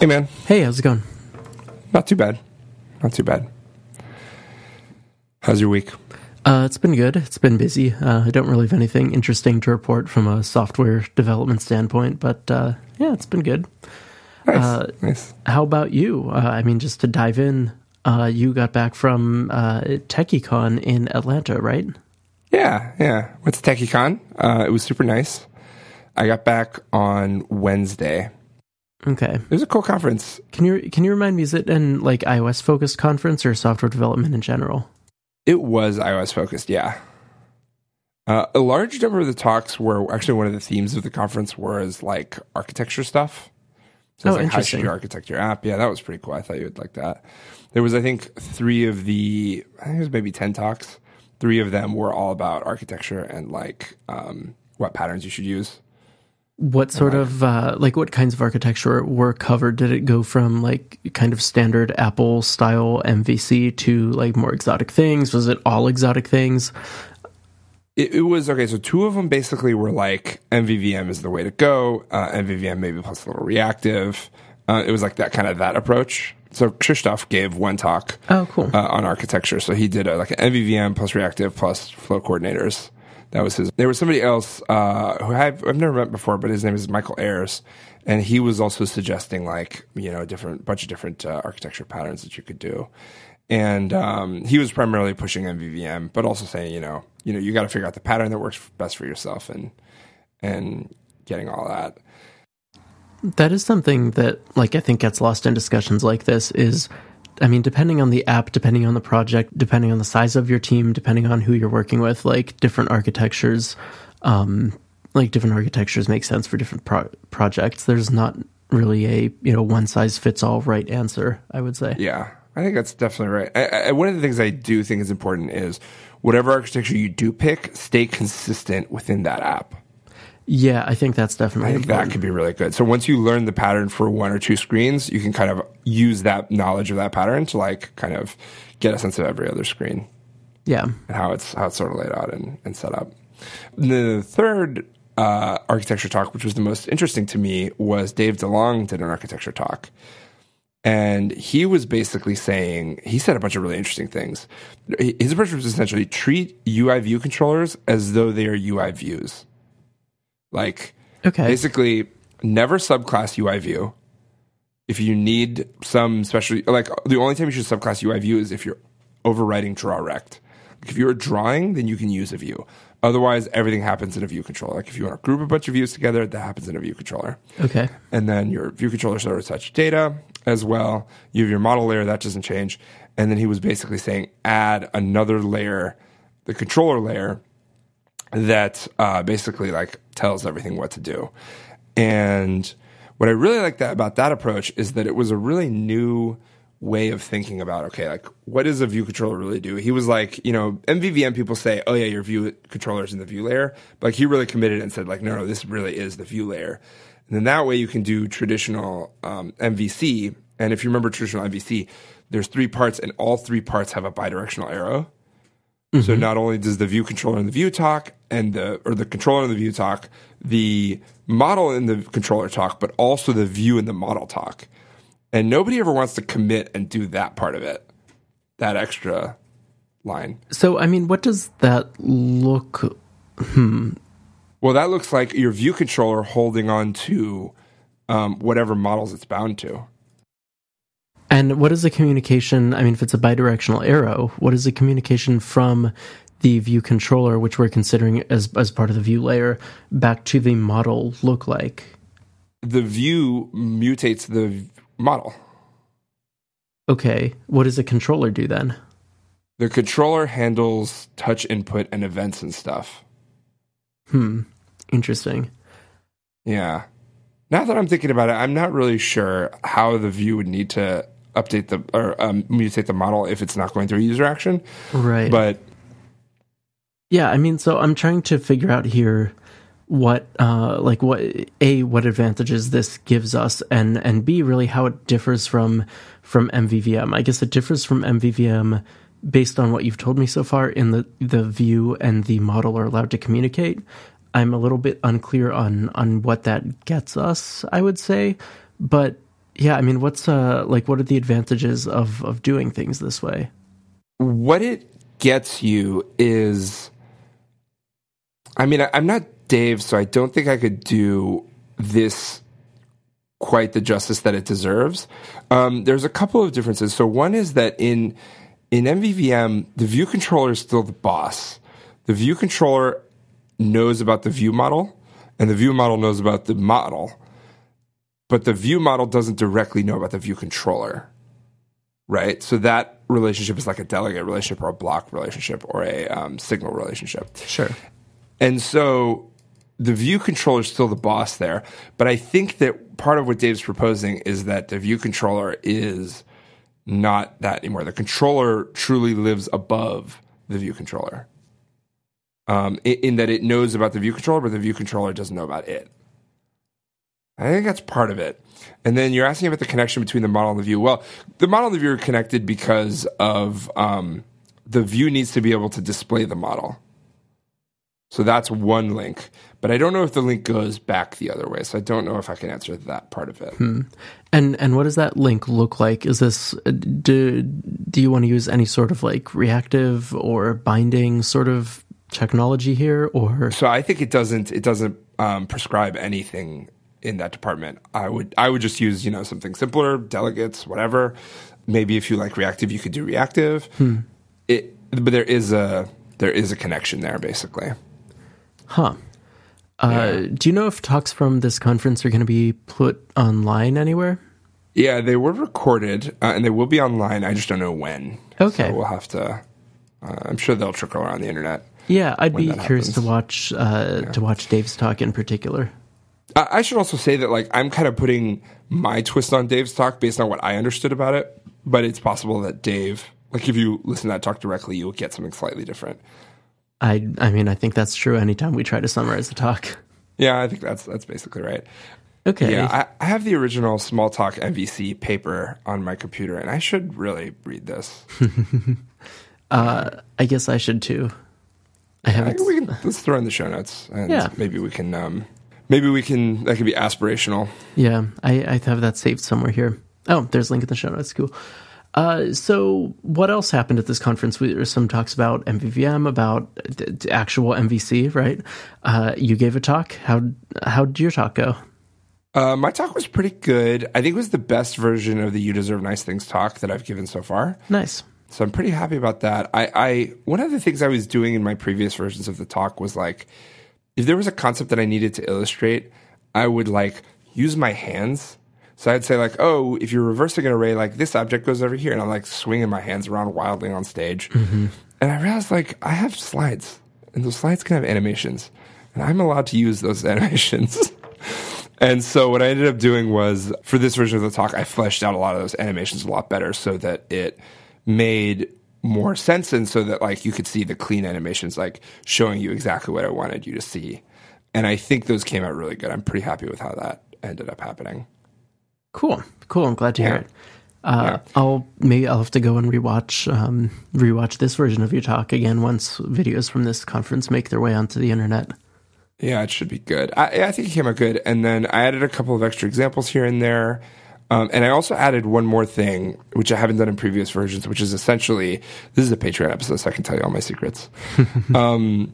Hey, man. Hey, how's it going? Not too bad. Not too bad. How's your week? Uh, it's been good. It's been busy. Uh, I don't really have anything interesting to report from a software development standpoint, but uh, yeah, it's been good. Nice. Uh, nice. How about you? Uh, I mean, just to dive in, uh, you got back from uh, Tiki Conf in Atlanta, right? Yeah, yeah. Went to Tiki Conf. Uh, it was super nice. I got back on Wednesday. Okay. It was a cool conference. Can you can you remind me? Is it an like iOS focused conference or software development in general? It was iOS focused, yeah. Uh, a large number of the talks were actually one of the themes of the conference was like architecture stuff. So Oh, like how should interesting. you architect your app? Yeah, that was pretty cool. I thought you would like that. There was, I think, three of the, I think it was maybe ten talks. Three of them were all about architecture and like um, what patterns you should use. What sort of uh, like what kinds of architecture were covered? Did it go from like kind of standard Apple style MVC to like more exotic things? Was it all exotic things? It, it was okay. So two of them basically were like MVVM is the way to go. Uh, MVVM maybe plus a little reactive. Uh, it was like that kind of that approach. So Krzysztof gave one talk Oh, cool. uh, on architecture. So he did a, like an MVVM plus reactive plus flow coordinators. That was his. There was somebody else uh, who I've, I've never met before, but his name is Michael Ayers, and he was also suggesting like you know a different bunch of different uh, architecture patterns that you could do. And um, he was primarily pushing MVVM, but also saying you know you know you got to figure out the pattern that works best for yourself and and getting all that. That is something that like I think gets lost in discussions like this is I mean depending on the app, depending on the project, depending on the size of your team, depending on who you're working with, like different architectures um like different architectures make sense for different pro- projects. There's not really a, you know, one size fits all right answer, I would say. Yeah, I think that's definitely right. I, I, one of the things I do think is important is whatever architecture you do pick, stay consistent within that app. Yeah, I think that's definitely I think that could be really good. So once you learn the pattern for one or two screens, you can kind of use that knowledge of that pattern to like kind of get a sense of every other screen Yeah. and how it's how it's sort of laid out and, and set up. The third uh, architecture talk, which was the most interesting to me, was Dave DeLong did an architecture talk. And he was basically saying, he said a bunch of really interesting things. His approach was essentially treat UI view controllers as though they are UI views. Like, Okay. basically, never subclass UI view. If you need some special, like the only time you should subclass UI view is if you're overriding draw rect. If you're drawing, then you can use a view. Otherwise, everything happens in a view controller. Like if you want to group a bunch of views together, that happens in a view controller. Okay. And then your view controller stores such data as well. You have your model layer, that doesn't change. And then he was basically saying add another layer, the controller layer, that uh, basically like tells everything what to do. And what I really like that about that approach is that it was a really new way of thinking about okay, like what does a view controller really do? He was like, you know, MVVM people say, oh yeah, your view controller is in the view layer, but like he really committed and said like, no, no, this really is the view layer. And then that way you can do traditional um, MVC. And if you remember traditional MVC, there's three parts, and all three parts have a bidirectional arrow. So not only does the view controller and the view talk, and the or the controller and the view talk, the model and the controller talk, but also the view and the model talk. And nobody ever wants to commit and do that part of it, that extra line. So I mean, what does that look Well, that looks like your view controller holding on to um, whatever models it's bound to. And what is the communication? I mean, if it's a bidirectional arrow, what is the communication from the view controller, which we're considering as as part of the view layer, back to the model look like? The view mutates the model. Okay, what does the controller do then? The controller handles touch input and events and stuff. Hmm, interesting. Yeah. Now that I'm thinking about it, I'm not really sure how the view would need to update the or um, mutate the model if it's not going through a user action. Right. But Yeah, I mean, so I'm trying to figure out here what uh like what a what advantages this gives us and and b really how it differs from from mvvm i guess it differs from mvvm based on what you've told me so far in the the view and the model are allowed to communicate i'm a little bit unclear on on what that gets us i would say but Yeah, I mean, what's uh like what are the advantages of of doing things this way? What it gets you is, I mean, I, I'm not Dave, so I don't think I could do this quite the justice that it deserves. Um, there's a couple of differences. So one is that in in MVVM, the view controller is still the boss. The view controller knows about the view model, and the view model knows about the model, but the view model doesn't directly know about the view controller. Right? So that relationship is like a delegate relationship or a block relationship or a um, signal relationship. Sure. And so the view controller is still the boss there. But I think that part of what Dave's proposing is that the view controller is not that anymore. The controller truly lives above the view controller. Um, in, in, that it knows about the view controller, but the view controller doesn't know about it. I think that's part of it. And then you're asking about the connection between the model and the view. Well, the model and the view are connected because of um, the view needs to be able to display the model. So that's one link. But I don't know if the link goes back the other way. So I don't know if I can answer that part of it. Hmm. And and what does that link look like? Is this do do you want to use any sort of like reactive or binding sort of technology here or So I think it doesn't it doesn't um, prescribe anything in that department. I would I would just use, you know, something simpler, delegates, whatever. Maybe if you like reactive, you could do reactive. Hmm. It but there is a there is a connection there basically. Huh. Uh, Do you know if talks from this conference are going to be put online anywhere? Yeah, they were recorded uh, and they will be online. I just don't know when. Okay. So we'll have to. Uh, I'm sure they'll trickle around the internet. Yeah, I'd be curious happens. to watch uh, yeah. to watch Dave's talk in particular. I, I should also say that like I'm kind of putting my twist on Dave's talk based on what I understood about it, but it's possible that Dave, like if you listen to that talk directly, you'll get something slightly different. I I mean I think that's true anytime we try to summarize the talk. Yeah, I think that's that's basically right. Okay. Yeah, I, I have the original Smalltalk MVC paper on my computer, and I should really read this. uh, I guess I should too. I have. We can, let's throw in the show notes, and yeah. maybe we can. Um, maybe we can. That could be aspirational. Yeah, I, I have that saved somewhere here. Oh, there's a link in the show notes. Cool. Uh, so, what else happened at this conference? There were some talks about MVVM, about d- actual MVC, right? Uh, you gave a talk. How how did your talk go? Uh, my talk was pretty good. I think it was the best version of the "You Deserve Nice Things" talk that I've given so far. Nice. So I'm pretty happy about that. I, I one of the things I was doing in my previous versions of the talk was like, if there was a concept that I needed to illustrate, I would like use my hands so I'd say like, oh, if you're reversing an array, like this object goes over here, and I'm like swinging my hands around wildly on stage, mm-hmm. and I realized like I have slides, and those slides can have animations, and I'm allowed to use those animations. and so what I ended up doing was for this version of the talk, I fleshed out a lot of those animations a lot better, so that it made more sense, and so that like you could see the clean animations, like showing you exactly what I wanted you to see. And I think those came out really good. I'm pretty happy with how that ended up happening. Cool, cool. I'm glad to hear it. Uh, yeah. I'll maybe I'll have to go and rewatch um, rewatch this version of your talk again once videos from this conference make their way onto the internet. Yeah, it should be good. I, I think it came out good, and then I added a couple of extra examples here and there. Um, and I also added one more thing, which I haven't done in previous versions, which is essentially this is a Patreon episode, so I can tell you all my secrets. um,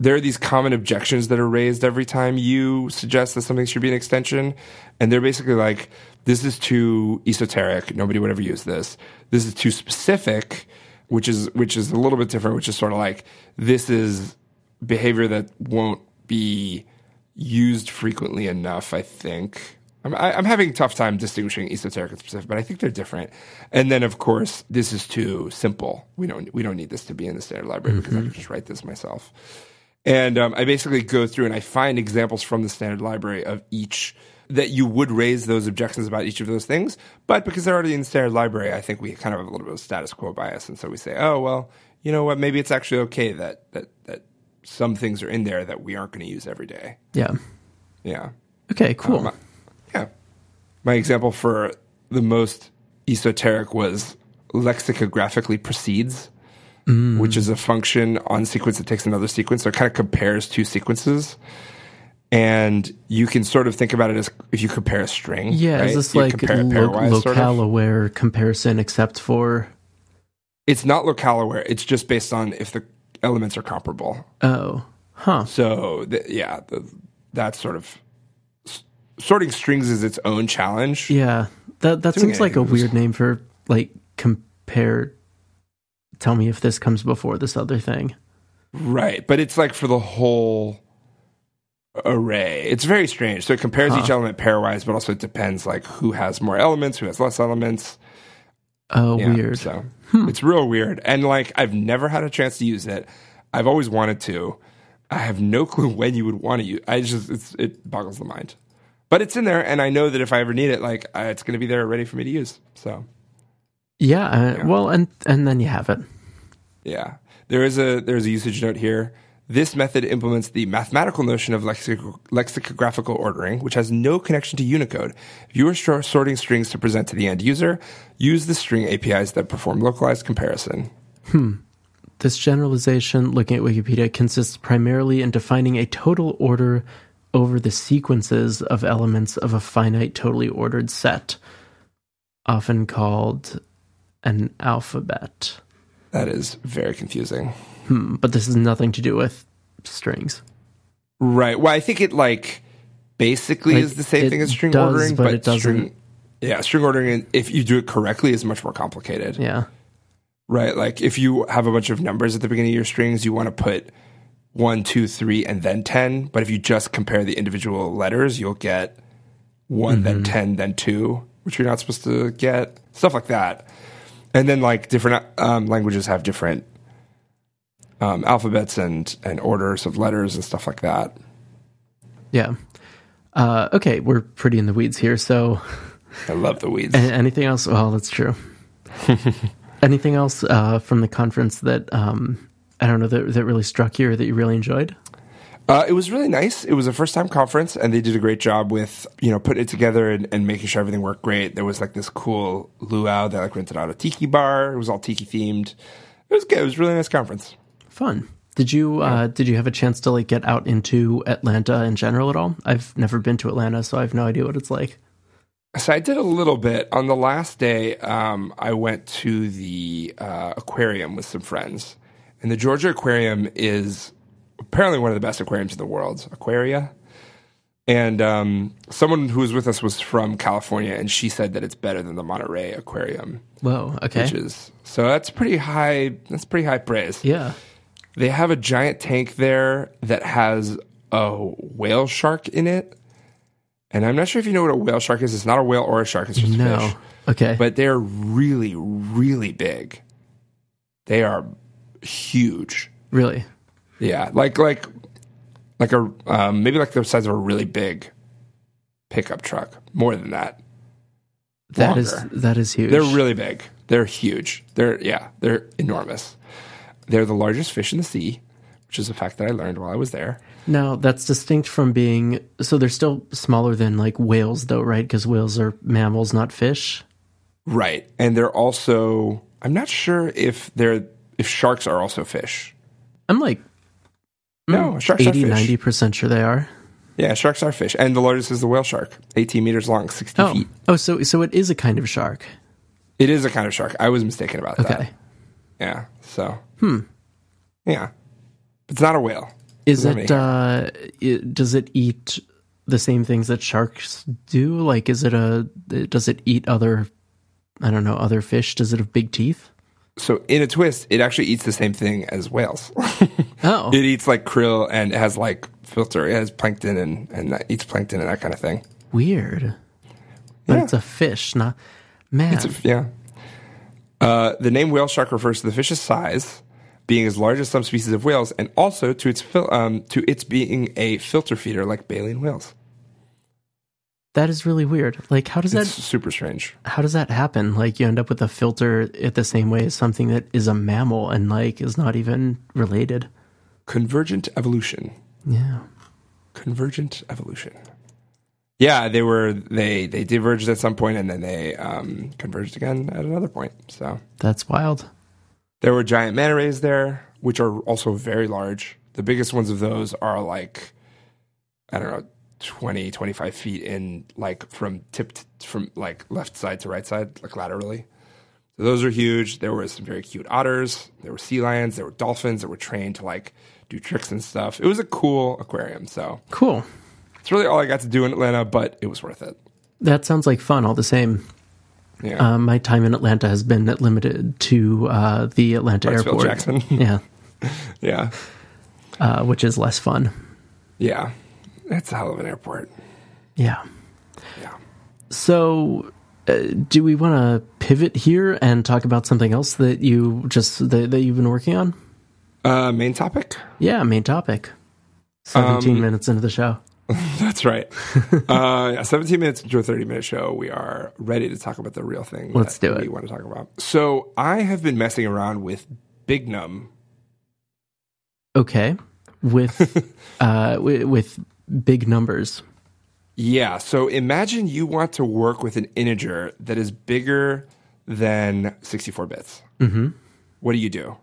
there are these common objections that are raised every time you suggest that something should be an extension. And they're basically like, this is too esoteric. Nobody would ever use this. This is too specific, which is, which is a little bit different, which is sort of like, this is behavior that won't be used frequently enough, I think. I'm, I, am having a tough time distinguishing esoteric and specific, but I think they're different. And then, of course, this is too simple. We don't we don't need this to be in the standard library mm-hmm. because I can just write this myself. And um, I basically go through and I find examples from the standard library of each that you would raise those objections about each of those things. But because they're already in the standard library, I think we kind of have a little bit of status quo bias. And so we say, oh, well, you know what? Maybe it's actually okay that, that, that some things are in there that we aren't going to use every day. Yeah. Yeah. Okay, cool. Um. My example for the most esoteric was lexicographically precedes mm. which is a function on sequence that takes another sequence. So it kind of compares two sequences. and you can sort of think about it as if you compare a string. Yeah, right? is this You like lo- pairwise, sort of. locale aware comparison except for It's not locale aware. It's just based on if the elements are comparable. oh, huh. So th- yeah, the, that's sort of sorting strings is its own challenge. Yeah, that that seems like a weird name for like compare. Tell me if this comes before this other thing. Right, but it's like for the whole array. It's very strange. So it compares each element pairwise, but also it depends like who has more elements, who has less elements. Oh, Yeah, weird. So hmm. it's real weird. And like I've never had a chance to use it. I've always wanted to. I have no clue when you would want to use. I just it's, it boggles the mind. But it's in there, and I know that if I ever need it, like uh, it's going to be there ready for me to use. So Yeah, uh, well, and and then you have it. yeah, there is a there's a usage note here. This method implements the mathematical notion of lexic- lexicographical ordering, which has no connection to Unicode. If you are sor- sorting strings to present to the end user, use the string APIs that perform localized comparison. Hmm. This generalization, looking at Wikipedia, consists primarily in defining a total order over the sequences of elements of a finite totally ordered set, often called an alphabet. That is very confusing. Hmm, but this has nothing to do with strings. Right. Well, I think it like basically Like, is the same thing as string does, ordering, but but, it doesn't- String, yeah, string ordering, if you do it correctly, is much more complicated. Yeah. Right. Like if you have a bunch of numbers at the beginning of your strings, you want to put one, two, three, and then 10. But if you just compare the individual letters, you'll get one, then 10, then two, which you're not supposed to get. Stuff like that. And then like different um, languages have different um, alphabets and, and orders of letters and stuff like that. Yeah. Uh, okay, we're pretty in the weeds here. So, I love the weeds. anything else? Well, that's true. anything else uh, from the conference that um, I don't know that that really struck you or that you really enjoyed? Uh, it was really nice. It was a first time conference, and they did a great job with you know putting it together and, and making sure everything worked great. There was like this cool luau that like rented out a tiki bar. It was all tiki themed. It was good. It was a really nice conference. Fun. Did you uh, did you have a chance to like get out into Atlanta in general at all? I've never been to Atlanta, so I have no idea what it's like. So I did a little bit on the last day. Um, I went to the uh, aquarium with some friends, and the Georgia Aquarium is apparently one of the best aquariums in the world. Aquaria. And um, someone who was with us was from California, and she said that it's better than the Monterey Aquarium. Whoa. Okay. which is so that's pretty high. That's pretty high praise. yeah. They have a giant tank there that has a whale shark in it, and I'm not sure if you know what a whale shark is. It's not a whale or a shark. It's just a No. fish. Okay. But they're really, really big. They are huge. really. Yeah, like like like a um, maybe like the size of a really big pickup truck. More than that. That is that is huge. They're really big. They're huge. They're yeah, they're enormous. They're the largest fish in the sea, which is a fact that I learned while I was there. Now that's distinct from being so they're still smaller than like whales though, right? Because whales are mammals, not fish. Right. And they're also I'm not sure if they're if sharks are also fish. I'm like No, sharks 80, are fish. 90% sure they are. Yeah, sharks are fish. And the largest is the whale shark, 18 meters long, 60 Oh. feet. Oh, so so it is a kind of shark. It is a kind of shark. I was mistaken about that. Okay. Yeah. So. Hmm. Yeah. It's not a whale. Is it, uh it, does it eat the same things that sharks do? Like is it a does it eat other I don't know, other fish? Does it have big teeth? So in a twist, it actually eats the same thing as whales. Oh. It eats like krill and it has like filter. It has plankton and and eats plankton and that kind of thing. Weird. But Yeah. it's a fish, not man. It's a, yeah. Uh, the name whale shark refers to the fish's size, being as large as some species of whales, and also to its fil- um, to its being a filter feeder like baleen whales. That is really weird. Like how does It's that super strange. how does that happen? Like you end up with a filter it the same way as something that is a mammal and like is not even related. Convergent evolution. Yeah. Convergent evolution. Yeah, they were they they diverged at some point and then they um, converged again at another point. So That's wild. There were giant manta rays there, which are also very large. The biggest ones of those are like I don't know, 20, 25 feet in, like from tip to, from like left side to right side, like laterally. So those are huge. There were some very cute otters. There were sea lions. There were dolphins that were trained to like do tricks and stuff. It was a cool aquarium. So Cool. it's really all I got to do in Atlanta, but it was worth it. That sounds like fun all the same. Yeah. Uh, my time in Atlanta has been limited to uh, the Atlanta Hartsfield airport. Jackson. yeah, yeah. uh, which is less fun. Yeah. It's a hell of an airport. Yeah. Yeah. So, uh, do we want to pivot here and talk about something else that you just that, that you've been working on? Uh, main topic? Yeah, main topic. Seventeen Um, minutes into the show. That's right. uh, yeah, 17 minutes into a 30 minute show, we are ready to talk about the real thing. Let's that do it. We want to talk about. So I have been messing around with Bignum. Okay, with uh, with big numbers. Yeah. So imagine you want to work with an integer that is bigger than 64 bits. Mm-hmm. What do you do?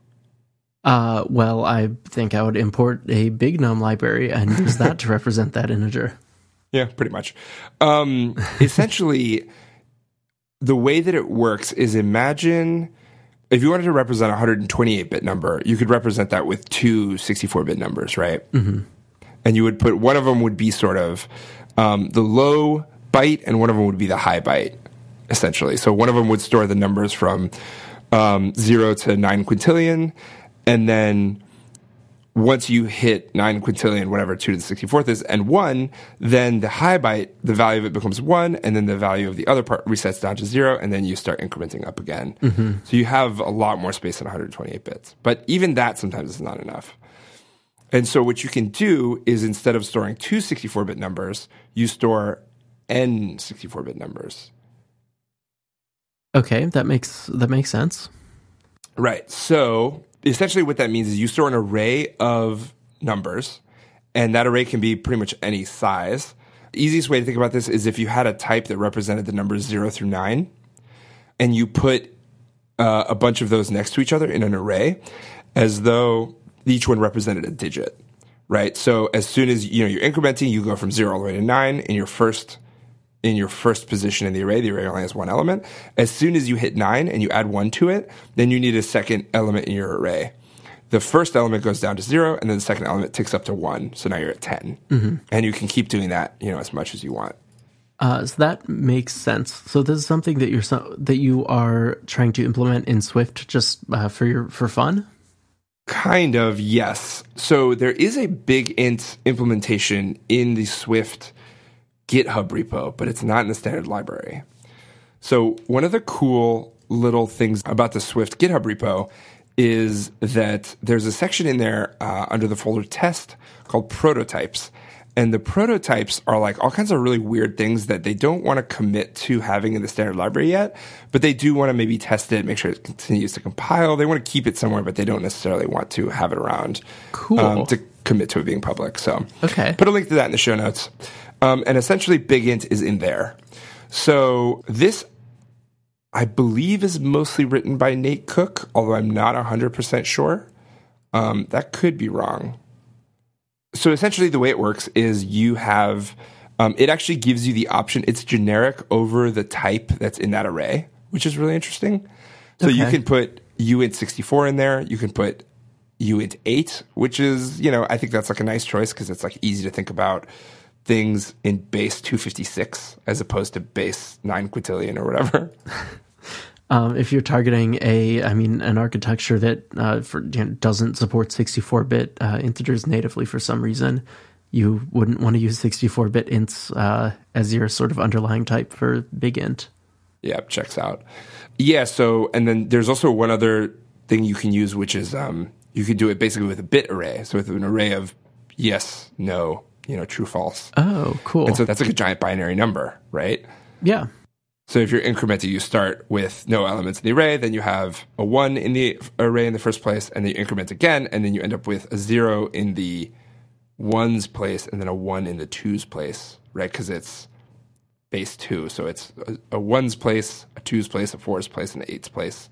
Uh, well, I think I would import a big num library and use that to represent that integer. Yeah, pretty much. Um, essentially, the way that it works is imagine if you wanted to represent a 128 bit number, you could represent that with two 64 bit numbers, right? Mm-hmm. And you would put one of them would be sort of um, the low byte, and one of them would be the high byte, essentially. So one of them would store the numbers from um, zero to nine quintillion, and then once you hit nine quintillion, whatever two to the sixty fourth is, and one, then the high byte, the value of it becomes one, and then the value of the other part resets down to zero, and then you start incrementing up again. So you have a lot more space than 128 bits. But even that sometimes is not enough. And so what you can do is instead of storing two 64 bit numbers, you store n 64 bit numbers. Okay, that makes that makes sense. Right. So essentially, what that means is you store an array of numbers, and that array can be pretty much any size. The easiest way to think about this is if you had a type that represented the numbers zero through nine, and you put uh, a bunch of those next to each other in an array, as though each one represented a digit. Right. So as soon as you know you're incrementing, you go from zero all the way to nine in your first in your first position in the array. The array only has one element. As soon as you hit nine and you add one to it, then you need a second element in your array. The first element goes down to zero, and then the second element ticks up to one. So now you're at 10 and you can keep doing that, you know, as much as you want. Uh, so that makes sense. So this is something that you're so, that you are trying to implement in Swift just uh, for your for fun. Kind of, yes. So there is a big int implementation in the Swift GitHub repo, but it's not in the standard library. So one of the cool little things about the Swift GitHub repo is that there's a section in there uh, under the folder test called prototypes. And the prototypes are like all kinds of really weird things that they don't want to commit to having in the standard library yet, but they do want to maybe test it, make sure it continues to compile. They want to keep it somewhere, but they don't necessarily want to have it around Cool. um, to commit to it being public. So Okay. put a link to that in the show notes. Um, and essentially, BigInt is in there. So this, I believe, is mostly written by Nate Cook, although I'm not 100% sure. Um, that could be wrong. So essentially, the way it works is you have, um, it actually gives you the option, it's generic over the type that's in that array, which is really interesting. So you can put uint64 in there. You can put uint8, which is, you know, I think that's like a nice choice because it's like easy to think about things in base 256 as opposed to base 9 quintillion or whatever. Um, if you're targeting a, I mean, an architecture that uh, for, you know, doesn't support 64-bit uh, integers natively for some reason, you wouldn't want to use 64-bit ints uh, as your sort of underlying type for big int. Yeah, checks out. Yeah, so and then there's also one other thing you can use, which is um, you can do it basically with a bit array. So with an array of yes, no, you know, true, false. Oh, cool. And so that's like a giant binary number, right? yeah. So if you're incrementing, you start with no elements in the array, then you have a one in the array in the first place, and then you increment again, and then you end up with a zero in the ones place, and then a one in the twos place, right? Because it's base two, so it's a, a ones place, a twos place, a fours place, and an eights place,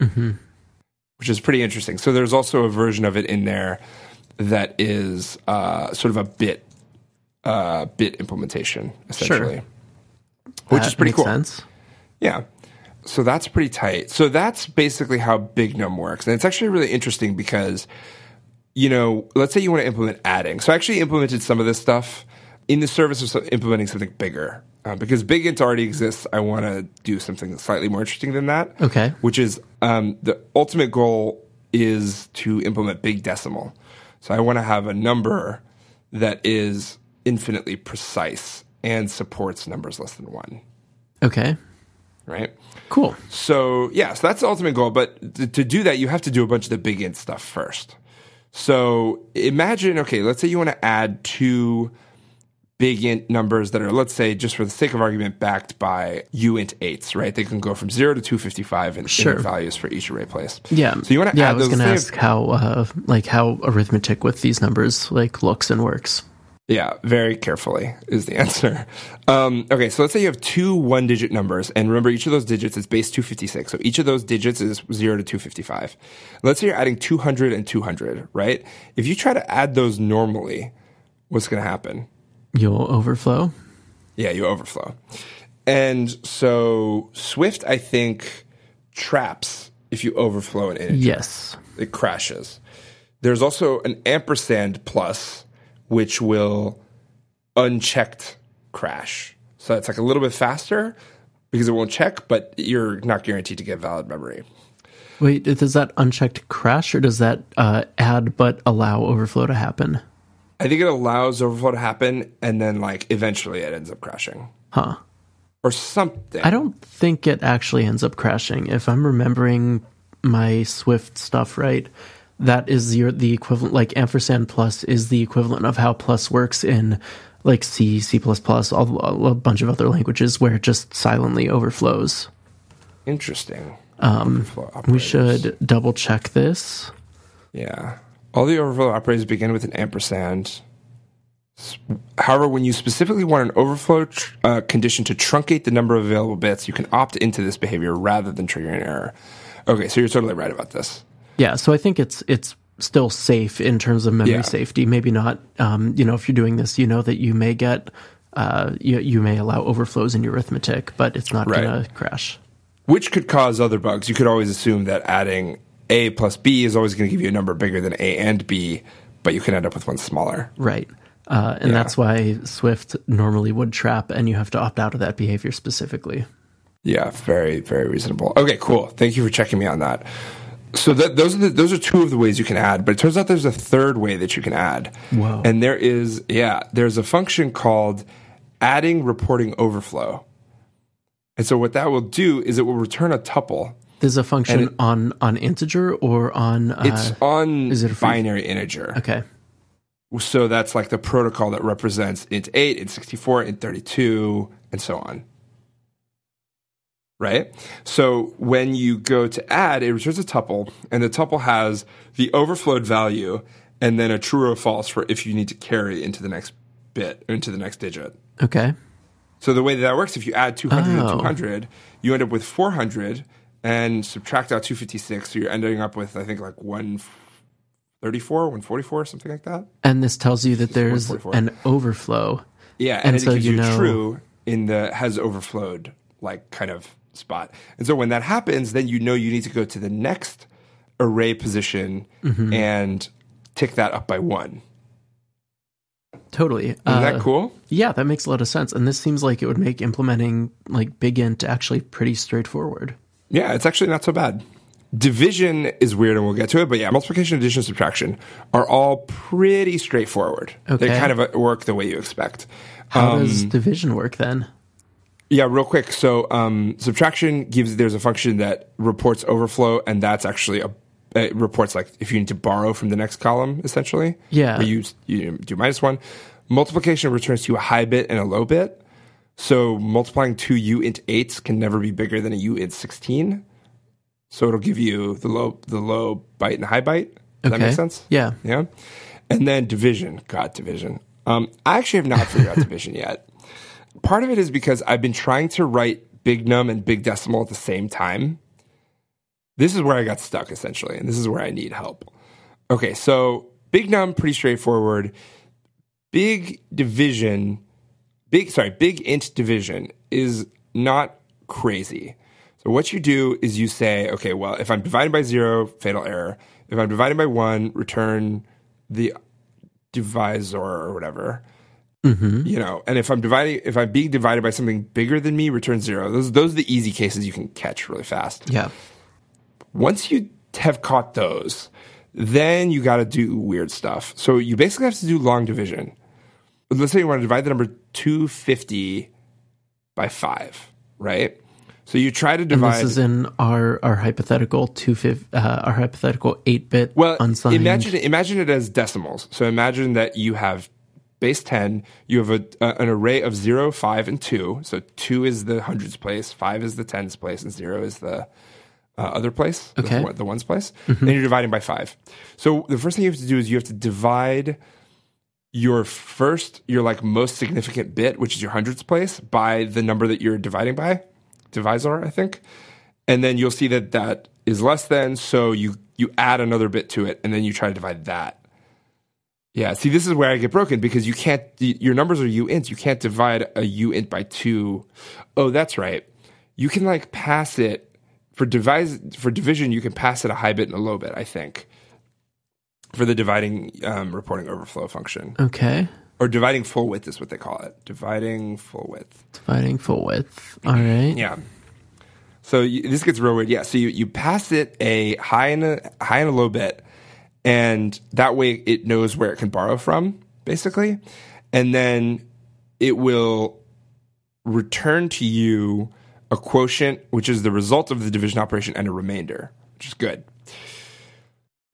which is pretty interesting. So there's also a version of it in there that is uh, sort of a bit uh, bit implementation, essentially, Sure. which That is pretty cool. Sense. Yeah. So that's pretty tight. So that's basically how Big Num works. And it's actually really interesting because, you know, let's say you want to implement adding. So I actually implemented some of this stuff in the service of so- implementing something bigger. Uh, because Big Int already exists, I want to do something slightly more interesting than that. Okay. Which is um, the ultimate goal is to implement Big Decimal. So I want to have a number that is infinitely precise and supports numbers less than one, Okay. Right? Cool. So yeah, so that's the ultimate goal. But to, to do that, you have to do a bunch of the big int stuff first. So imagine, okay, let's say you want to add two big int numbers that are, let's say, just for the sake of argument, backed by uint eights, right? They can go from zero to two fifty five in, Sure. values for each array place. Yeah. So you want to yeah, add I was going to ask how, uh, like, how arithmetic with these numbers like looks and works. Yeah, very carefully is the answer. Um, okay, so let's say you have two one digit numbers, and remember each of those digits is base 256. So each of those digits is 0 to 255. Let's say you're adding 200 and 200, right? If you try to add those normally, what's going to happen? You'll overflow. Yeah, you overflow. And so Swift, I think, traps if you overflow an integer Yes. it crashes. There's also an ampersand plus, which will unchecked crash. So it's like a little bit faster because it won't check, but you're not guaranteed to get valid memory. Wait, does that unchecked crash or does that uh, add but allow overflow to happen? I think it allows overflow to happen, and then like eventually it ends up crashing Huh. or something. I don't think it actually ends up crashing. If I'm remembering my Swift stuff right, that is your the equivalent. Like ampersand plus is the equivalent of how plus works in like C, C++, all, a bunch of other languages where it just silently overflows. Interesting. Um, We should double check this. Yeah. All the overflow operators begin with an ampersand. However, when you specifically want an overflow tr- uh, condition to truncate the number of available bits, you can opt into this behavior rather than trigger an error. Okay, so you're totally right about this. Yeah, so I think it's it's still safe in terms of memory Yeah. safety. Maybe not. Um, you know, if you're doing this, you know that you may get uh, you, you may allow overflows in your arithmetic, but it's not Right. going to crash. Which could cause other bugs. You could always assume that adding A plus B is always going to give you a number bigger than A and B, but you can end up with one smaller. Right. Uh, and Yeah. that's why Swift normally would trap, and you have to opt out of that behavior specifically. Yeah, very, very reasonable. Okay, cool. Thank you for checking me on that. So that, those are the, those are two of the ways you can add, but it turns out there's a third way that you can add. Whoa. And there is, yeah, there's a function called adding reporting overflow. And so what that will do is it will return a tuple. There's a function it- on on integer or on. Uh, It's on is it a free- binary integer. okay. So that's like the protocol that represents int 8, int 64, int 32, and so on. Right? So when you go to add, it returns a tuple, and the tuple has the overflowed value and then a true or false for if you need to carry into the next bit, into the next digit. Okay. So the way that, that works, if you add 200 Oh. and 200, you end up with 400 and subtract out 256. So you're ending up with, I think, like 134, 144, something like that. And this tells you that there's an overflow. Yeah, and, And it so gives you you, know- true in the has overflowed like kind of spot. And so when that happens, then you know you need to go to the next array position Mm-hmm. and tick that up by one. Totally. Isn't Uh, that cool? Yeah, that makes a lot of sense. And this seems like it would make implementing like big int actually pretty straightforward. Yeah, it's actually not so bad. Division is weird, and we'll get to it. But yeah, multiplication, addition, subtraction are all pretty straightforward. They kind of work the way you expect. How Um, does division work then? Yeah, real quick. So um, subtraction gives there's a function that reports overflow, and that's actually a it reports like if you need to borrow from the next column, essentially. Yeah. You you do minus one. Multiplication returns to you a high bit and a low bit. So multiplying two u int eights can never be bigger than a u int sixteen. So it'll give you the low the low byte and high byte. Does that Okay. make sense? Yeah. Yeah. And then division. God, division. Um, I actually have not figured out division yet. Part of it is because I've been trying to write big num and big decimal at the same time. This is where I got stuck essentially, and this is where I need help. Okay, so big num pretty straightforward. big division, big sorry, big int division is not crazy. So what you do is you say, okay, well, if I'm divided by zero, fatal error. If I'm divided by one, return the divisor or whatever. Mm-hmm. You know, and if I'm dividing, if I'm being divided by something bigger than me, return zero. Those those are the easy cases you can catch really fast. Yeah. Once you have caught those, then you got to do weird stuff. So you basically have to do long division. Let's say you want to divide the number 250 by 5, right? So you try to And divide. this is in our our hypothetical two uh, our hypothetical eight bit well, unsigned. imagine imagine it as decimals. So imagine that you have base 10, you have a, a, an array of 0, 5, and 2. So 2 is the hundreds place, 5 is the tens place, and 0 is the uh, other place, the- Okay. the, the ones place. Then you're dividing by 5. So the first thing you have to do is you have to divide your first, your like most significant bit, which is your hundreds place, by the number that you're dividing by, divisor, I think. And then you'll see that that is less than, so you you add another bit to it, and then you try to divide that. Yeah, see, this is where I get broken because you can't. Your numbers are u ints. You can't divide a u int by two. Oh, that's right. You can like pass it for devise for division. You can pass it a high bit and a low bit. I think for the dividing um, reporting overflow function okay. or dividing full width is what they call it. Dividing full width. Dividing full width. All right. Yeah. So you, this gets real weird. Yeah. So you, you pass it a high and a high and a low bit, and that way it knows where it can borrow from, basically, and then it will return to you a quotient, which is the result of the division operation, and a remainder, which is good.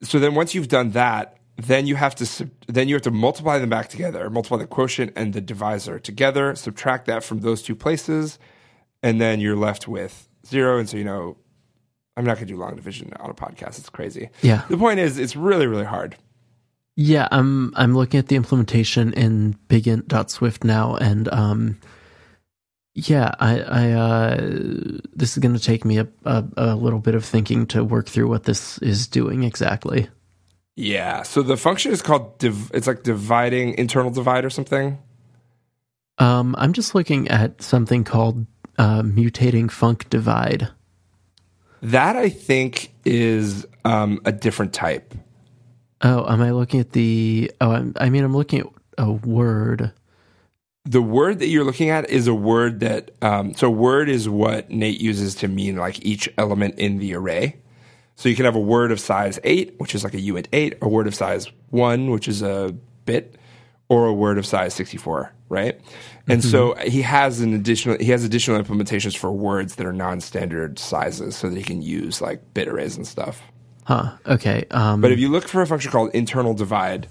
So then once you've done that, then you have to then you have to multiply them back together, multiply the quotient and the divisor together, subtract that from those two places, and then you're left with zero. And so you know, I'm not going to do long division on a podcast. It's crazy. Yeah. The point is, it's really really hard. Yeah, I'm I'm looking at the implementation in bigint.swift now and um yeah, I I uh this is going to take me a, a a little bit of thinking to work through what this is doing exactly. Yeah. So the function is called div- it's like dividing internal divide or something. Um I'm just looking at something called uh mutating func divide. That I think is um, a different type. Oh, am I looking at the Oh, I'm, I mean I'm looking at a word. the word that you're looking at is a word that um, so word is what Nate uses to mean like each element in the array. So you can have a word of size eight, which is like a uint eight, a word of size one, which is a bit, or a word of size sixty four, right? And so he has an additional he has additional implementations for words that are non standard sizes, so that he can use like bit arrays and stuff. Huh. Okay. Um But if you look for a function called internal divide,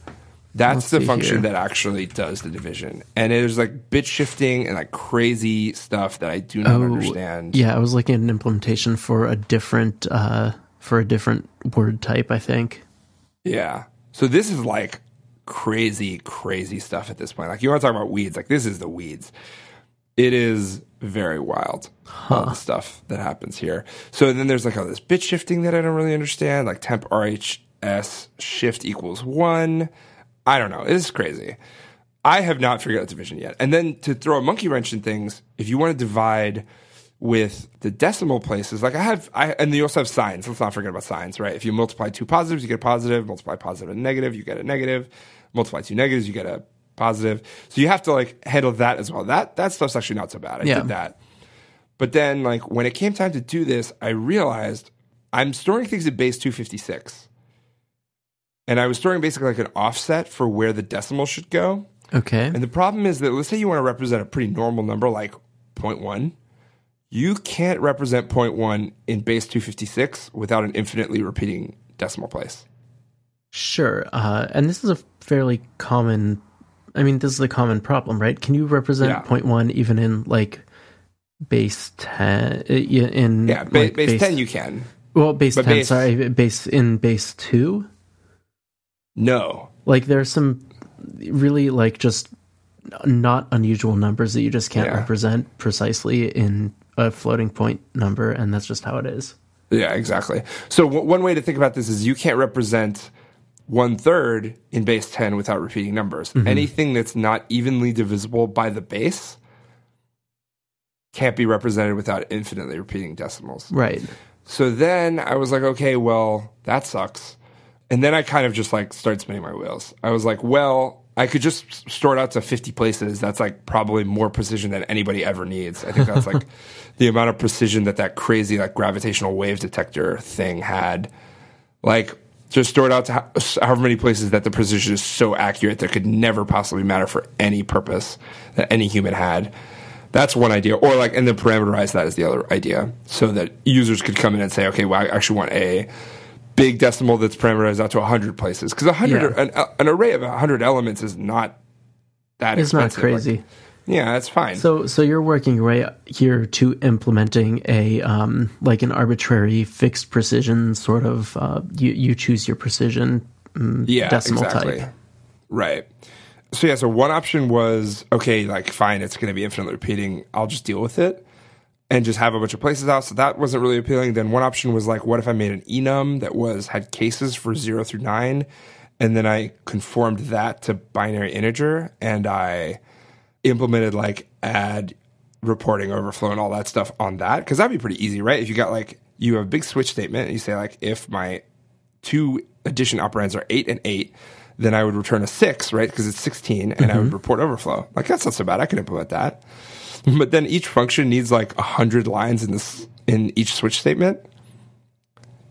that's the function here. that actually does the division. And there's like bit shifting and like crazy stuff that I do not understand. Oh, Yeah, I was looking at an implementation for a different uh for a different word type, I think. Yeah. So this is like crazy, crazy stuff at this point. Like you want to talk about weeds, like this is the weeds. It is very wild, all the stuff that happens here. So then there's like all this bit shifting that I don't really understand, like temp RHS shift equals one. I don't know. It's crazy. I have not figured out division yet. And then to throw a monkey wrench in things, if you want to divide with the decimal places, like I have, I and you also have signs. Let's not forget about signs, right? If you multiply two positives, you get a positive. Multiply positive and negative, you get a negative. Multiply two negatives, you get a positive. So you have to like handle that as well. That that stuff's actually not so bad. I Yeah. did that. But then, like when it came time to do this, I realized I'm storing things at base 256, and I was storing basically like an offset for where the decimal should go. Okay. And the problem is that let's say you want to represent a pretty normal number like 0.1. You can't represent 0.1 in base 256 without an infinitely repeating decimal place. Sure. Uh and this is a fairly common I mean, this is a common problem, right? Can you represent Yeah. point 0.1 even in like base 10 uh, yeah, in Yeah, ba- like, base, 10 you can. Well, base but 10, base- sorry, base in base 2? No. Like there's some really like just not unusual numbers that you just can't Yeah. represent precisely in a floating point number and that's just how it is. Yeah, exactly. So w- one way to think about this is you can't represent one third in base 10 without repeating numbers. Mm-hmm. Anything that's not evenly divisible by the base can't be represented without infinitely repeating decimals. Right. So then I was like, okay, well, that sucks. And then I kind of just like started spinning my wheels. I was like, well, I could just store it out to 50 places. That's like probably more precision than anybody ever needs. I think that's like the amount of precision that that crazy like gravitational wave detector thing had. Like just store it out to ho- however many places that the precision is so accurate that could never possibly matter for any purpose that any human had. That's one idea. Or like, and then parameterize that is the other idea so that users could come in and say, okay, well, I actually want a big decimal that's parameterized out to 100 places. Because 100, Yeah. an, an array of 100 elements is not that It's not expensive. Like, crazy. yeah, that's fine. So, so you're working right here to implementing a um, like an arbitrary fixed precision sort of. Uh, you you choose your precision mm, yeah, decimal exactly. type. Right. So yeah, so one option was okay, like fine, it's going to be infinitely repeating. I'll just deal with it and just have a bunch of places out. So that wasn't really appealing. Then one option was like, what if I made an enum that was had cases for zero through nine, and then I conformed that to binary integer, and I implemented like add reporting overflow and all that stuff on that because that'd be pretty easy, right? If you got like you have a big switch statement and you say like if my two addition operands are eight and eight, then I would return a six, right? Because it's 16 and I mm-hmm. would report overflow. Like that's not so bad. I can implement that. But then each function needs like a hundred lines in this, in each switch statement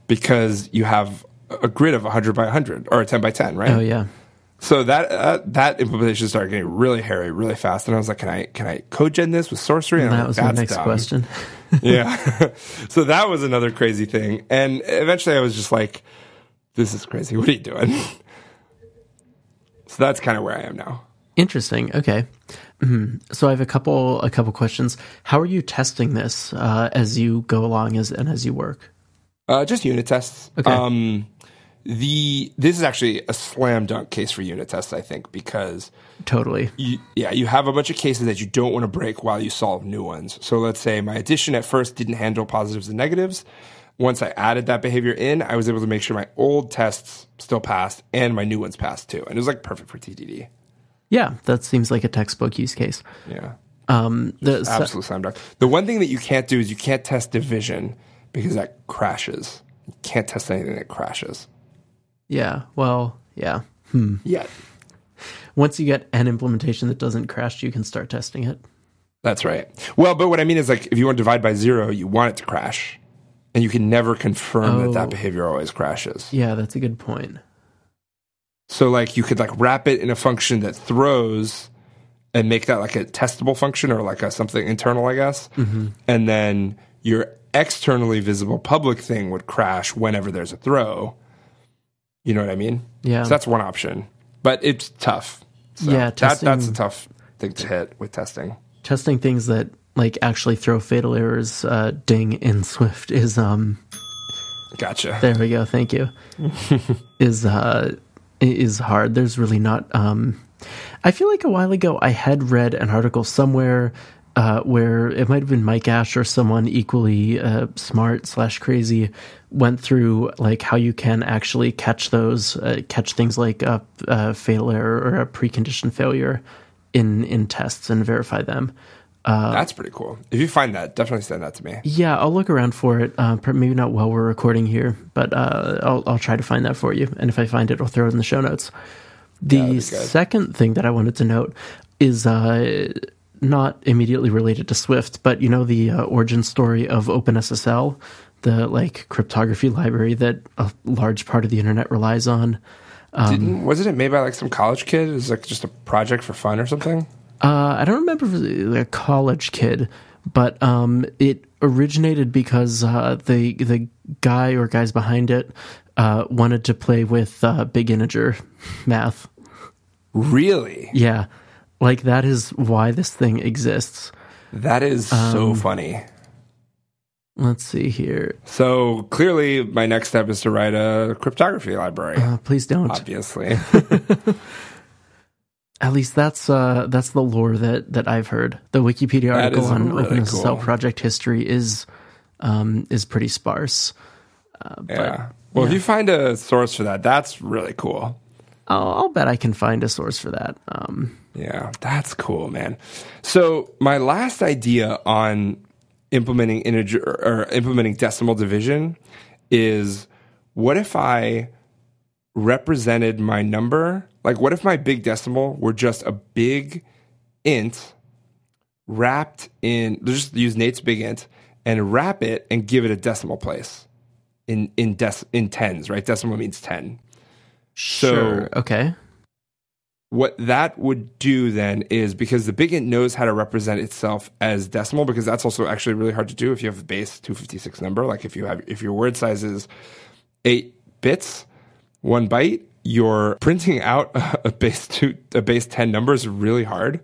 because you have a grid of 100 by 100 or a 10 by 10, right? Oh yeah. So that uh, that implementation started getting really hairy, really fast, and I was like, "Can I can I code gen this with Sourcery?" And I'm That like, was my next dumb." question. yeah. so that was another crazy thing. And eventually I was just like, this is crazy. What are you doing? so that's kind of where I am now. Interesting. Okay. Mhm. So I have a couple a couple questions. How are you testing this uh, as you go along as and as you work? Uh, just unit tests. Okay. Um, the this is actually a slam dunk case for unit tests, I think, because Totally. you, yeah, you have a bunch of cases that you don't want to break while you solve new ones. So let's say my addition at first didn't handle positives and negatives. Once I added that behavior in, I was able to make sure my old tests still passed and my new ones passed too. And it was like perfect for TDD. Yeah, that seems like a textbook use case. Yeah. Um, the, so- Absolute slam dunk. The one thing that you can't do is you can't test division because that crashes. You can't test anything that crashes. yeah. Well, yeah. Yet. Once you get an implementation that doesn't crash, you can start testing it. That's right. Well, but what I mean is like if you want to divide by zero, you want it to crash. And you can never confirm that Oh. that behavior always crashes. Yeah, that's a good point. So like you could like wrap it in a function that throws and make that like a testable function or like a something internal, I guess. Mm-hmm. And then your externally visible public thing would crash whenever there's a throw. You know what I mean? Yeah. So that's one option, but it's tough. So Yeah, that, that's a tough thing to hit with testing. testing things that like actually throw fatal errors uh, ding in Swift is um Gotcha. there we go thank you is uh is hard there's really not um I feel like a while ago I had read an article somewhere uh, where it might have been Mike Ash or someone equally uh, smart slash crazy went through like how you can actually catch those uh, catch things like a, a fatal error or a precondition failure in in tests and verify them. That's pretty cool. If you find that, definitely send that to me. Yeah, I'll look around for it. Uh, maybe not while we're recording here, but uh, I'll I'll try to find that for you. And if I find it, I'll throw it in the show notes. The good. second thing that I wanted to note is uh, not immediately related to Swift, but you know the uh, origin story of OpenSSL, the like cryptography library that a large part of the internet relies on. Um, Didn't wasn't it made by like some college kid? It was like just a project for fun or something. Uh, I don't remember if it was a college kid, but um, it originated because uh, the the guy or guys behind it uh, wanted to play with uh, big integer math. Really? Yeah, like that is why this thing exists. That is Um, so funny. Let's see here. So clearly, my next step is to write a cryptography library. Uh, please don't. Obviously, At least that's uh, that's the lore that that I've heard. The Wikipedia article on really OpenSSL cool. project history is um, is pretty sparse. Uh, but yeah. Well, if you find a source for that, that's really cool. I'll, I'll bet I can find a source for that. Um, Yeah, that's cool, man. So my last idea on implementing integer or implementing decimal division is what if I represented my number? Like what if my big decimal were just a big int wrapped in just use Nate's big int and wrap it and give it a decimal place in in dec in tens, right? Decimal means 10. sure. Okay. what that would do then is because the big int knows how to represent itself as decimal because that's also actually really hard to do if you have a base 256 number like if you have if your word size is 8 bits 1 byte you're printing out a base 2 a base 10 number is really hard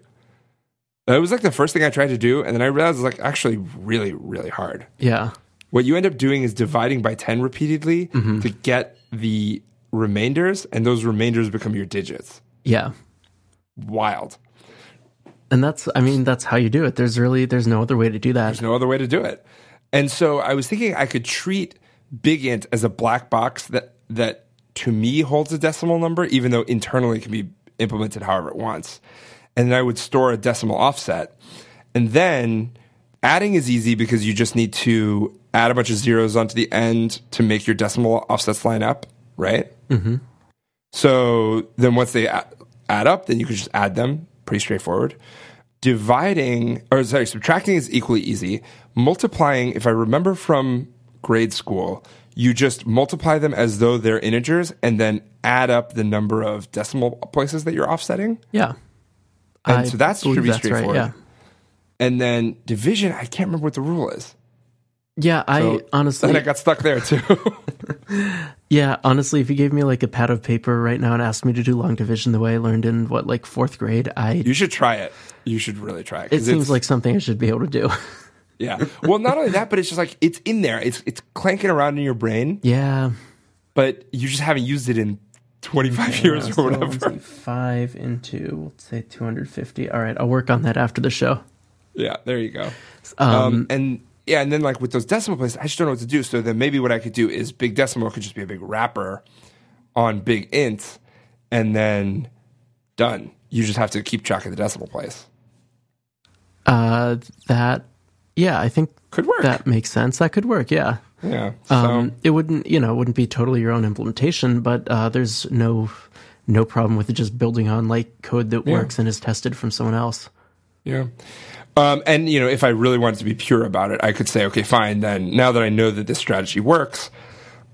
that was like the first thing i tried to do and then i realized it was like actually really really hard Yeah. what you end up doing is dividing by 10 repeatedly mm-hmm. to get the remainders and those remainders become your digits Yeah. wild And that's, I mean, that's how you do it. There's really, there's no other way to do that. There's no other way to do it. And so I was thinking I could treat big int as a black box that that to me holds a decimal number, even though internally it can be implemented however it wants. And then I would store a decimal offset. And then adding is easy because you just need to add a bunch of zeros onto the end to make your decimal offsets line up, right? Mm-hmm. So then once they add up, then you can just add them. Pretty straightforward. Dividing, or sorry, subtracting is equally easy. Multiplying, if I remember from grade school, you just multiply them as though they're integers and then add up the number of decimal places that you're offsetting. Yeah. And I so that's should be that's right, straightforward. yeah. And then division, I can't remember what the rule is. Yeah. I So honestly, Then I got stuck there too. yeah, honestly, if you gave me like a pad of paper right now and asked me to do long division the way I learned in what, like fourth grade, I, you should try it. You should really try it. It seems like something I should be able to do. Yeah. Well, not only that, but it's just like it's in there. It's it's clanking around in your brain, yeah. but you just haven't used it in 25 years or whatever. Five into, let's say 250. All right. I'll work on that after the show. Yeah, there you go. Um, Um, and yeah, and then like with those decimal places, I just don't know what to do. So then maybe what I could do is big decimal could just be a big wrapper on big int, and then done. You just have to keep track of the decimal place. Uh, that, yeah, I think Could work. that makes sense. That could work. Yeah. yeah. So Um, it wouldn't, you know, it wouldn't be totally your own implementation, but uh, there's no no problem with it just building on like code that Yeah. works and is tested from someone else. Yeah. Um, and you know, if I really wanted to be pure about it, I could say, okay, fine. Then now that I know that this strategy works,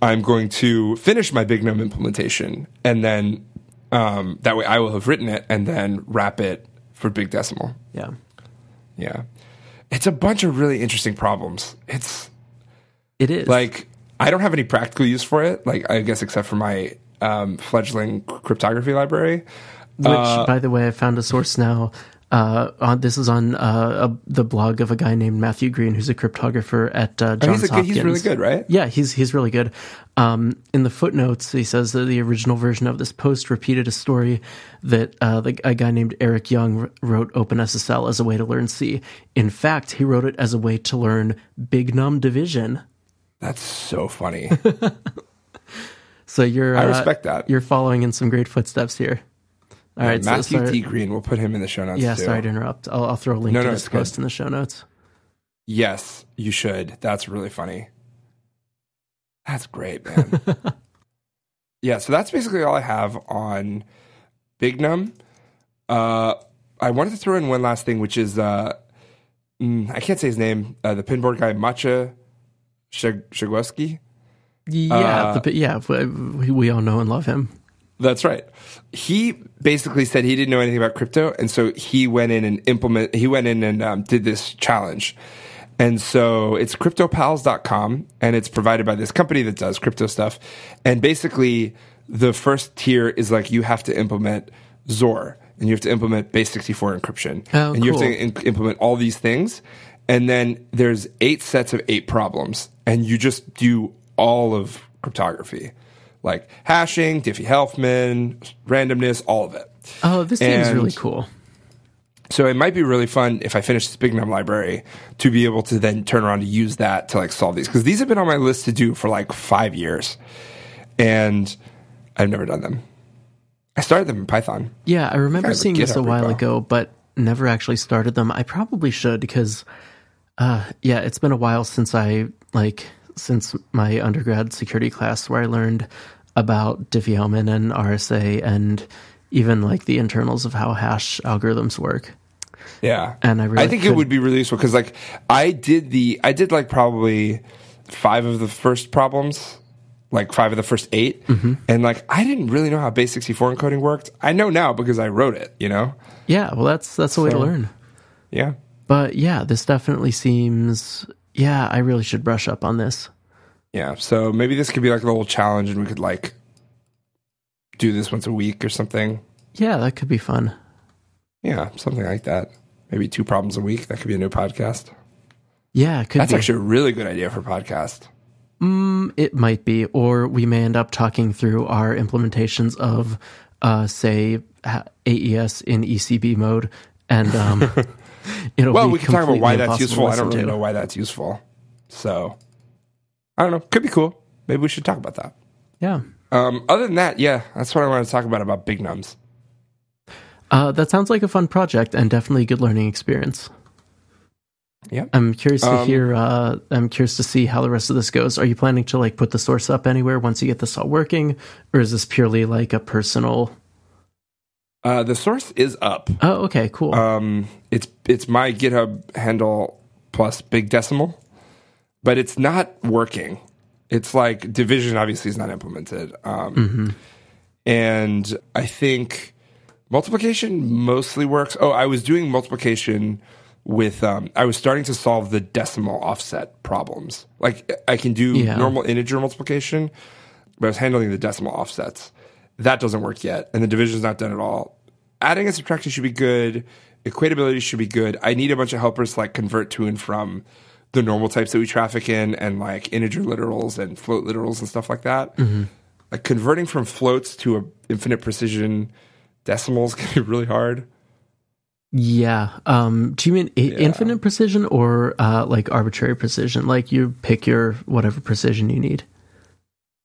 I'm going to finish my big num implementation, and then um, that way I will have written it and then wrap it for big decimal. Yeah. Yeah, it's a bunch of really interesting problems. It's It is. like I don't have any practical use for it. Like I guess except for my um, fledgling cryptography library. Which, uh, by the way, I found a source now. Uh, on, this is on uh, a, the blog of a guy named Matthew Green, who's a cryptographer at uh, Oh, Johns he's, a, good- Hopkins. he's really good, right? Yeah, he's he's really good. Um, in the footnotes, he says that the original version of this post repeated a story that uh, the, a guy named Eric Young wrote OpenSSL as a way to learn C. In fact, he wrote it as a way to learn big num division. That's so funny. So you're I uh, respect that. You're following in some great footsteps here. All right, so Matthew sorry- T. Green. We'll put him in the show notes. Yeah, too. sorry to interrupt. I'll, I'll throw a link No, to no, this it's good. post in the show notes. Yes, you should. That's really funny. That's great, man. yeah, so that's basically all I have on Big Num. Uh, I wanted to throw in one last thing, which is uh, mm, I can't say his name. Uh, the pinboard guy, Macha Shag- Shagowski. Yeah, Uh, the, yeah, we, we all know and love him. That's right. He basically said he didn't know anything about crypto, and so he went in and implement. He went in and um, did this challenge, and so it's CryptoPals.com, and it's provided by this company that does crypto stuff. And basically, the first tier is like you have to implement XOR, and you have to implement Base sixty four encryption, Oh, and you have to in- implement all these things. And then there's eight sets of eight problems, and you just do all of cryptography like hashing, Diffie-Hellman, randomness, all of it. Oh, this seems really cool. So it might be really fun if I finish this big num library to be able to then turn around to use that to like solve these because these have been on my list to do for like five years, and I've never done them. I started them in Python. Yeah, I remember I seeing this a while repo. ago, but never actually started them. I probably should because, uh, yeah, it's been a while since I like since my undergrad security class where I learned about Diffie-Hellman and RSA and even like the internals of how hash algorithms work. Yeah, And I really I think it would be really useful because like I did the I did like probably five of the first problems, like five of the first 8 Mm-hmm. and like I didn't really know how base sixty four encoding worked. I know now because I wrote it. You know, Yeah, well, that's that's the way to learn. yeah. But yeah, this definitely seems. Yeah, I really should brush up on this. Yeah, so maybe this could be like a little challenge, and we could like do this once a week or something. Yeah, that could be fun. Yeah, something like that. Maybe two problems a week. That could be a new podcast. Yeah, it could That's be. actually a really good idea for a podcast. It might be, or we may end up talking through our implementations of, uh, say, AES in ECB mode, and um, it'll Well, be we can talk about why that's useful. I don't really to. know why that's useful. So I don't know. Could be cool. Maybe we should talk about that. Yeah, Um, other than that, yeah, that's what I wanted to talk about about big nums. uh, that sounds like a fun project and definitely a good learning experience. Yeah. I'm curious to Um, hear. Uh, I'm curious to see how the rest of this goes. Are you planning to like put the source up anywhere once you get this all working, or is this purely like a personal? Uh, the source is up. Oh, okay, cool. Um, it's it's my GitHub handle plus big decimal, but it's not working. It's like division obviously is not implemented, um, and I think multiplication mostly works. Oh, I was doing multiplication with um, I was starting to solve the decimal offset problems. Like I can do Yeah. normal integer multiplication, but I was handling the decimal offsets. That doesn't work yet, and the division is not done at all. Adding and subtracting should be good. Equatability should be good. I need a bunch of helpers to like convert to and from the normal types that we traffic in, and like integer literals and float literals and stuff like that. Like converting from floats to a infinite precision decimals can be really hard. Yeah. Um, do you mean i- infinite precision or uh, like arbitrary precision? Like you pick your whatever precision you need.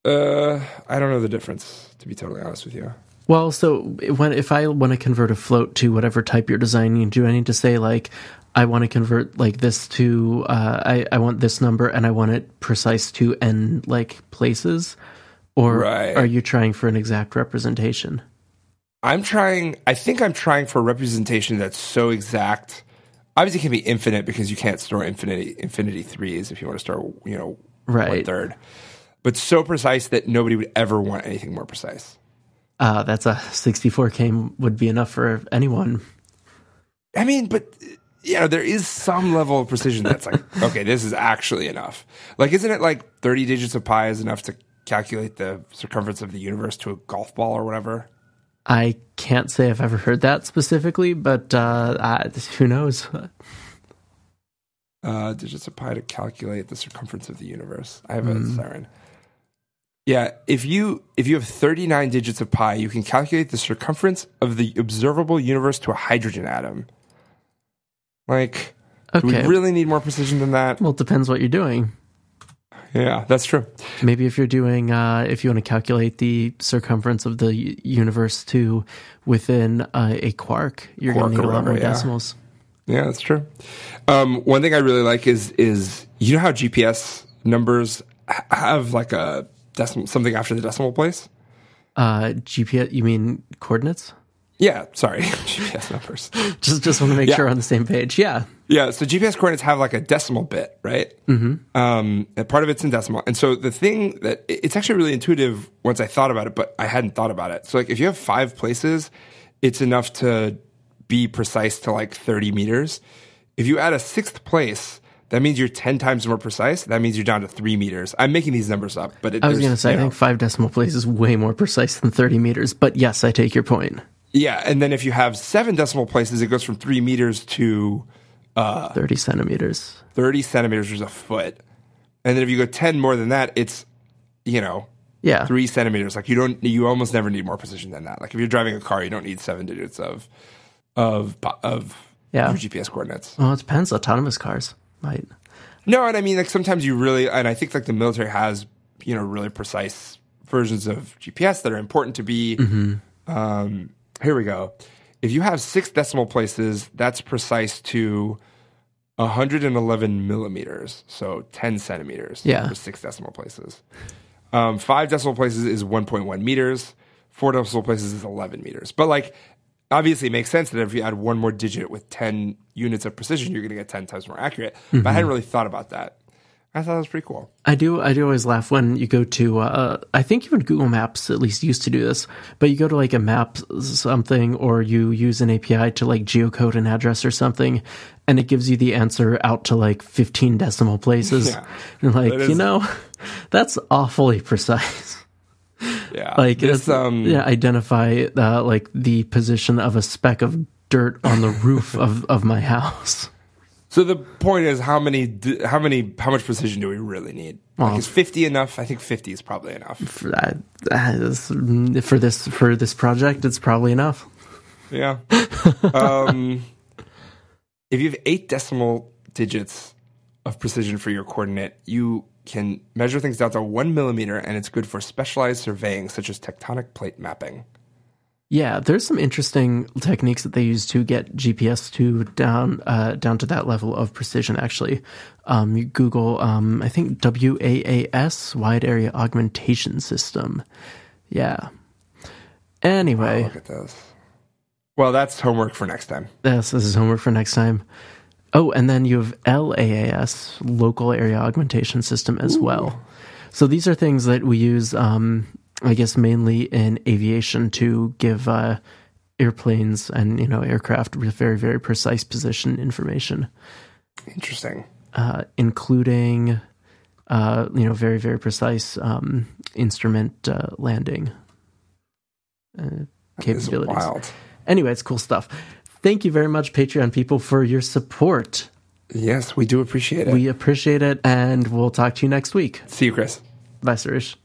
Uh, I don't know the difference to be totally honest with you. Well, so when if I want to convert a float to whatever type you're designing, do I need to say like I want to convert like this to uh, I I want this number and I want it precise to n like places, or Right. are you trying for an exact representation? I'm trying. I think I'm trying for a representation that's so exact. Obviously, it can be infinite because you can't store infinity infinity threes if you want to store you know one Right. third. But so precise that nobody would ever want anything more precise. Uh, that's a 64k would be enough for anyone. I mean, but you know, there is some level of precision that's like, okay, this is actually enough. Like, isn't it like 30 digits of pi is enough to calculate the circumference of the universe to a golf ball or whatever? I can't say I've ever heard that specifically, but uh, I, who knows? uh, digits of pi to calculate the circumference of the universe. I have a siren. Yeah, if you if you have 39 digits of pi, you can calculate the circumference of the observable universe to a hydrogen atom. Like, do we really need more precision than that? Well, it depends what you're doing. Yeah, that's true. Maybe if you're doing, uh, if you want to calculate the circumference of the universe to within uh, a quark, you're going to need a lot more yeah. decimals. Yeah, that's true. Um, one thing I really like is is you know how GPS numbers have like a decimal something after the decimal place. Uh, GPS, you mean coordinates? Yeah, sorry, GPS numbers. Just, just want to make Yeah. sure we're on the same page. Yeah. Yeah, so GPS coordinates have like a decimal bit, right? Mm-hmm. Um, and part of it's in decimal, and so the thing that it's actually really intuitive once I thought about it, but I hadn't thought about it. So like, if you have five places, it's enough to be precise to like thirty meters. If you add a sixth place, that means you're ten times more precise. That means you're down to three meters. I'm making these numbers up, but it, I was going to say, you I think five decimal places is way more precise than 30 meters, but yes, I take your point. Yeah, and then if you have seven decimal places, it goes from three meters to 30 centimeters. 30 centimeters is a foot. And then if you go 10 more than that, it's, you know, Yeah. three centimeters. Like you don't, you almost never need more precision than that. Like if you're driving a car, you don't need seven digits of, of, of Yeah. your GPS coordinates. Well, it depends. Autonomous cars might. No, and I mean, like sometimes you really, and I think like the military has, you know, really precise versions of GPS that are important to be. Um, here we go. If you have six decimal places, that's precise to 111 millimeters, so 10 centimeters Yeah. for six decimal places. Um, five decimal places is 1.1 meters. Four decimal places is 11 meters. But like, obviously, it makes sense that if you add one more digit with 10 units of precision, you're going to get 10 times more accurate. But I hadn't really thought about that. I thought that was pretty cool. I do. I do always laugh when you go to. Uh, I think even Google Maps at least used to do this. But you go to like a map something, or you use an API to like geocode an address or something, and it gives you the answer out to like fifteen decimal places. Yeah. and like That you know, that's awfully precise. Yeah. Like this, it's- um, yeah, identify uh, like the position of a speck of dirt on the roof of of my house. So the point is, how many, how many, how much precision do we really need? Like, is fifty enough? I think fifty is probably enough. For that, for this for this project, it's probably enough. Yeah. um, if you have eight decimal digits of precision for your coordinate, you can measure things down to one millimeter, and it's good for specialized surveying, such as tectonic plate mapping. Yeah, there's some interesting techniques that they use to get GPS to down uh, down to that level of precision. Actually, um, you Google, um, I think WAAS, Wide Area Augmentation System. Yeah. Anyway, Look at this. Well, that's homework for next time. this, this is homework for next time. Oh, and then you have LAAS, Local Area Augmentation System, as well. So these are things that we use, um, I guess, mainly in aviation to give uh, airplanes and you know aircraft with very very precise position information, Interesting. uh, including uh, you know very very precise um, instrument uh, landing uh, capabilities. wild. Anyway, it's cool stuff. Thank you very much, Patreon people, for your support. Yes, we do appreciate it. We appreciate it, and we'll talk to you next week. See you, Chris. Bye, Suresh.